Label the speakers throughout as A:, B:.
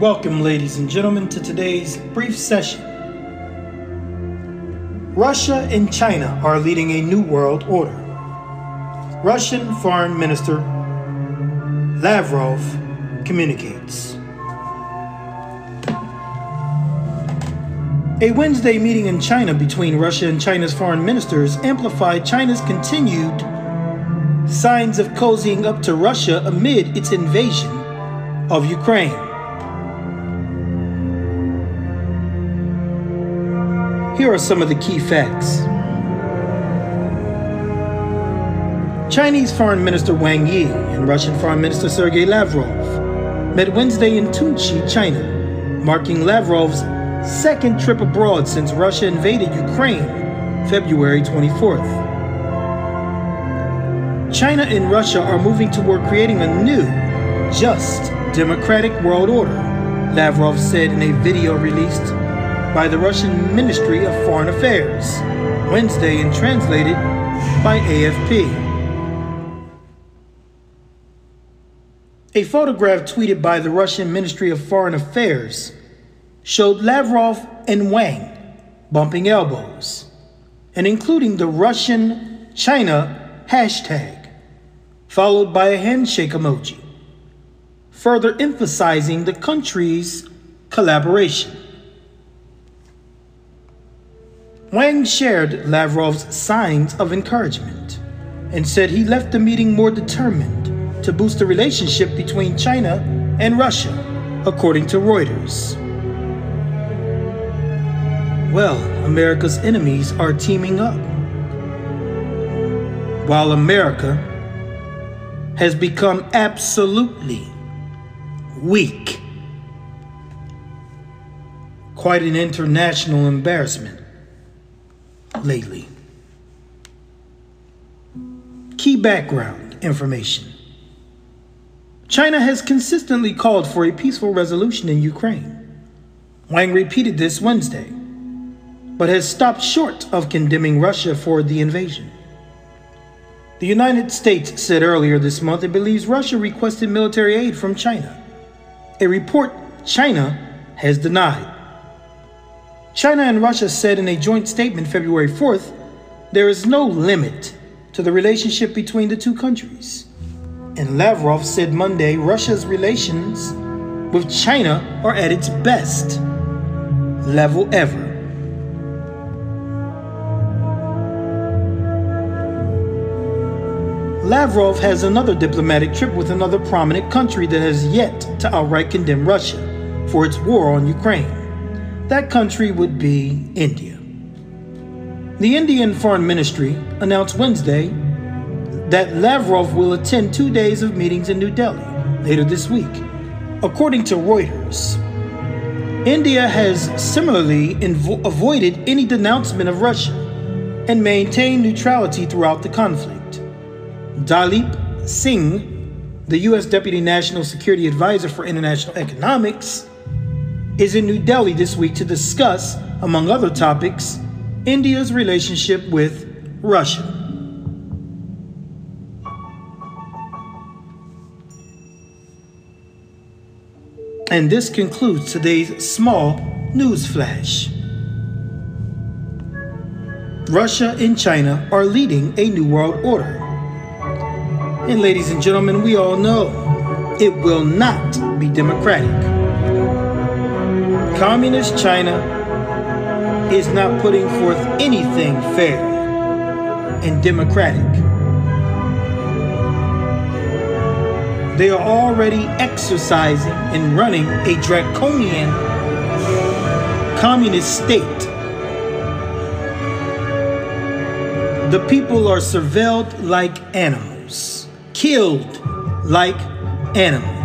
A: Welcome, ladies and gentlemen, to today's brief session. Russia and China are leading a new world order. Russian Foreign Minister Lavrov communicates. A Wednesday meeting in China between Russia and China's foreign ministers amplified China's continued signs of cozying up to Russia amid its invasion of Ukraine. Here are some of the key facts. Chinese Foreign Minister Wang Yi and Russian Foreign Minister Sergei Lavrov met Wednesday in Tunxi, China, marking Lavrov's second trip abroad since Russia invaded Ukraine February 24th. China and Russia are moving toward creating a new, just, democratic world order, Lavrov said in a video released by the Russian Ministry of Foreign Affairs Wednesday and translated by AFP. A photograph tweeted by the Russian Ministry of Foreign Affairs showed Lavrov and Wang bumping elbows and including the Russian China hashtag, followed by a handshake emoji, further emphasizing the country's collaboration. Wang shared Lavrov's signs of encouragement and said he left the meeting more determined to boost the relationship between China and Russia, according to Reuters. Well, America's enemies are teaming up. While America has become absolutely weak. Quite an international embarrassment lately. Key background information China has consistently called for a peaceful resolution in Ukraine. Wang repeated this Wednesday, but has stopped short of condemning Russia for the invasion. The United States said earlier this month it believes Russia requested military aid from China, a report China has denied. China and Russia said in a joint statement February 4th there is no limit to the relationship between the two countries. And Lavrov said Monday Russia's relations with China are at its best level ever. Lavrov has another diplomatic trip with another prominent country that has yet to outright condemn Russia for its war on Ukraine. That country would be India. The Indian Foreign Ministry announced Wednesday that Lavrov will attend two days of meetings in New Delhi later this week. According to Reuters, India has similarly invo- avoided any denouncement of Russia and maintained neutrality throughout the conflict. Daleep Singh, the U.S. Deputy National Security Advisor for International Economics, is in New Delhi this week to discuss, among other topics, India's relationship with Russia. And this concludes today's small news flash. Russia and China are leading a new world order. And ladies and gentlemen, we all know it will not be democratic. Communist China is not putting forth anything fair and democratic. they are already exercising and running a draconian communist state. The people are surveilled like animals, killed like animals.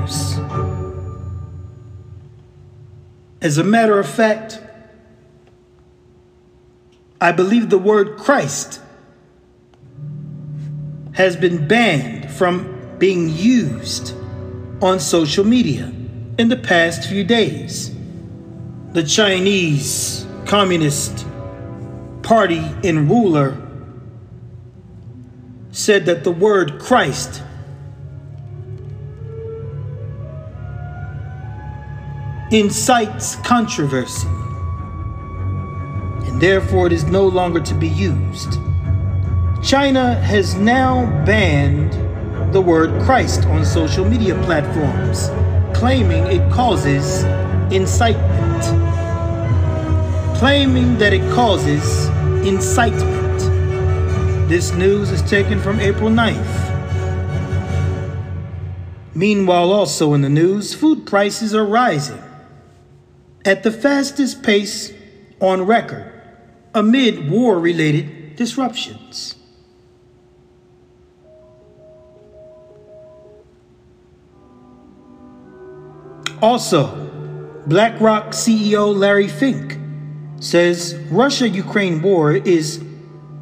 A: As a matter of fact, I believe the word Christ has been banned from being used on social media in the past few days. The Chinese Communist Party and ruler said that the word Christ incites controversy, and therefore it is no longer to be used. China has now banned the word Christ on social media platforms, claiming it causes incitement. Claiming that it causes incitement. This news is taken from April 9th. Meanwhile, also in the news, food prices are rising at the fastest pace on record amid war related disruptions. Also, BlackRock CEO Larry Fink says Russia Ukraine war is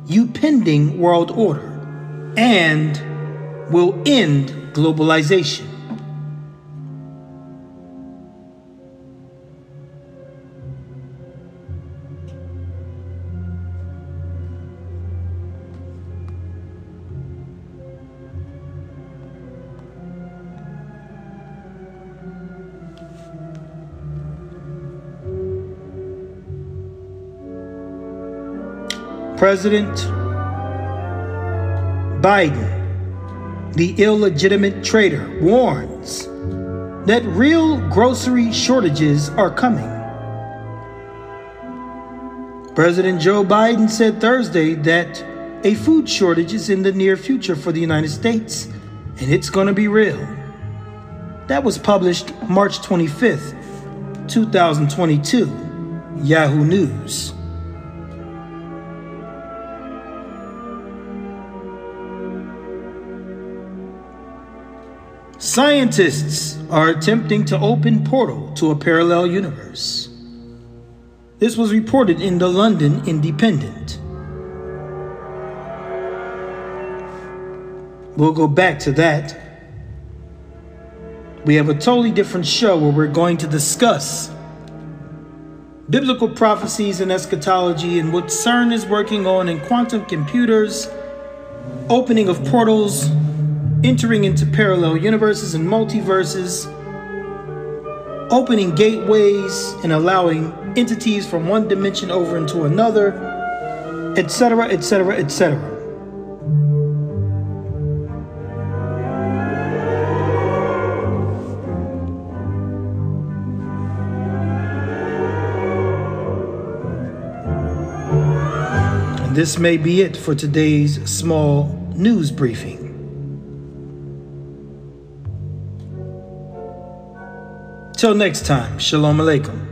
A: upending world order and will end globalization. President Biden, the illegitimate trader, warns that real grocery shortages are coming. President Joe Biden said Thursday that a food shortage is in the near future for the United States, and it's going to be real. That was published March 25th, 2022, Yahoo News. Scientists are attempting to open portal to a parallel universe. This was reported in the London Independent. We'll go back to that. We have a totally different show where we're going to discuss biblical prophecies and eschatology and what CERN is working on in quantum computers, opening of portals entering into parallel universes and multiverses, opening gateways and allowing entities from one dimension over into another, etc., etc., etc. This may be it for today's small news briefing. Till next time, Shalom Aleichem.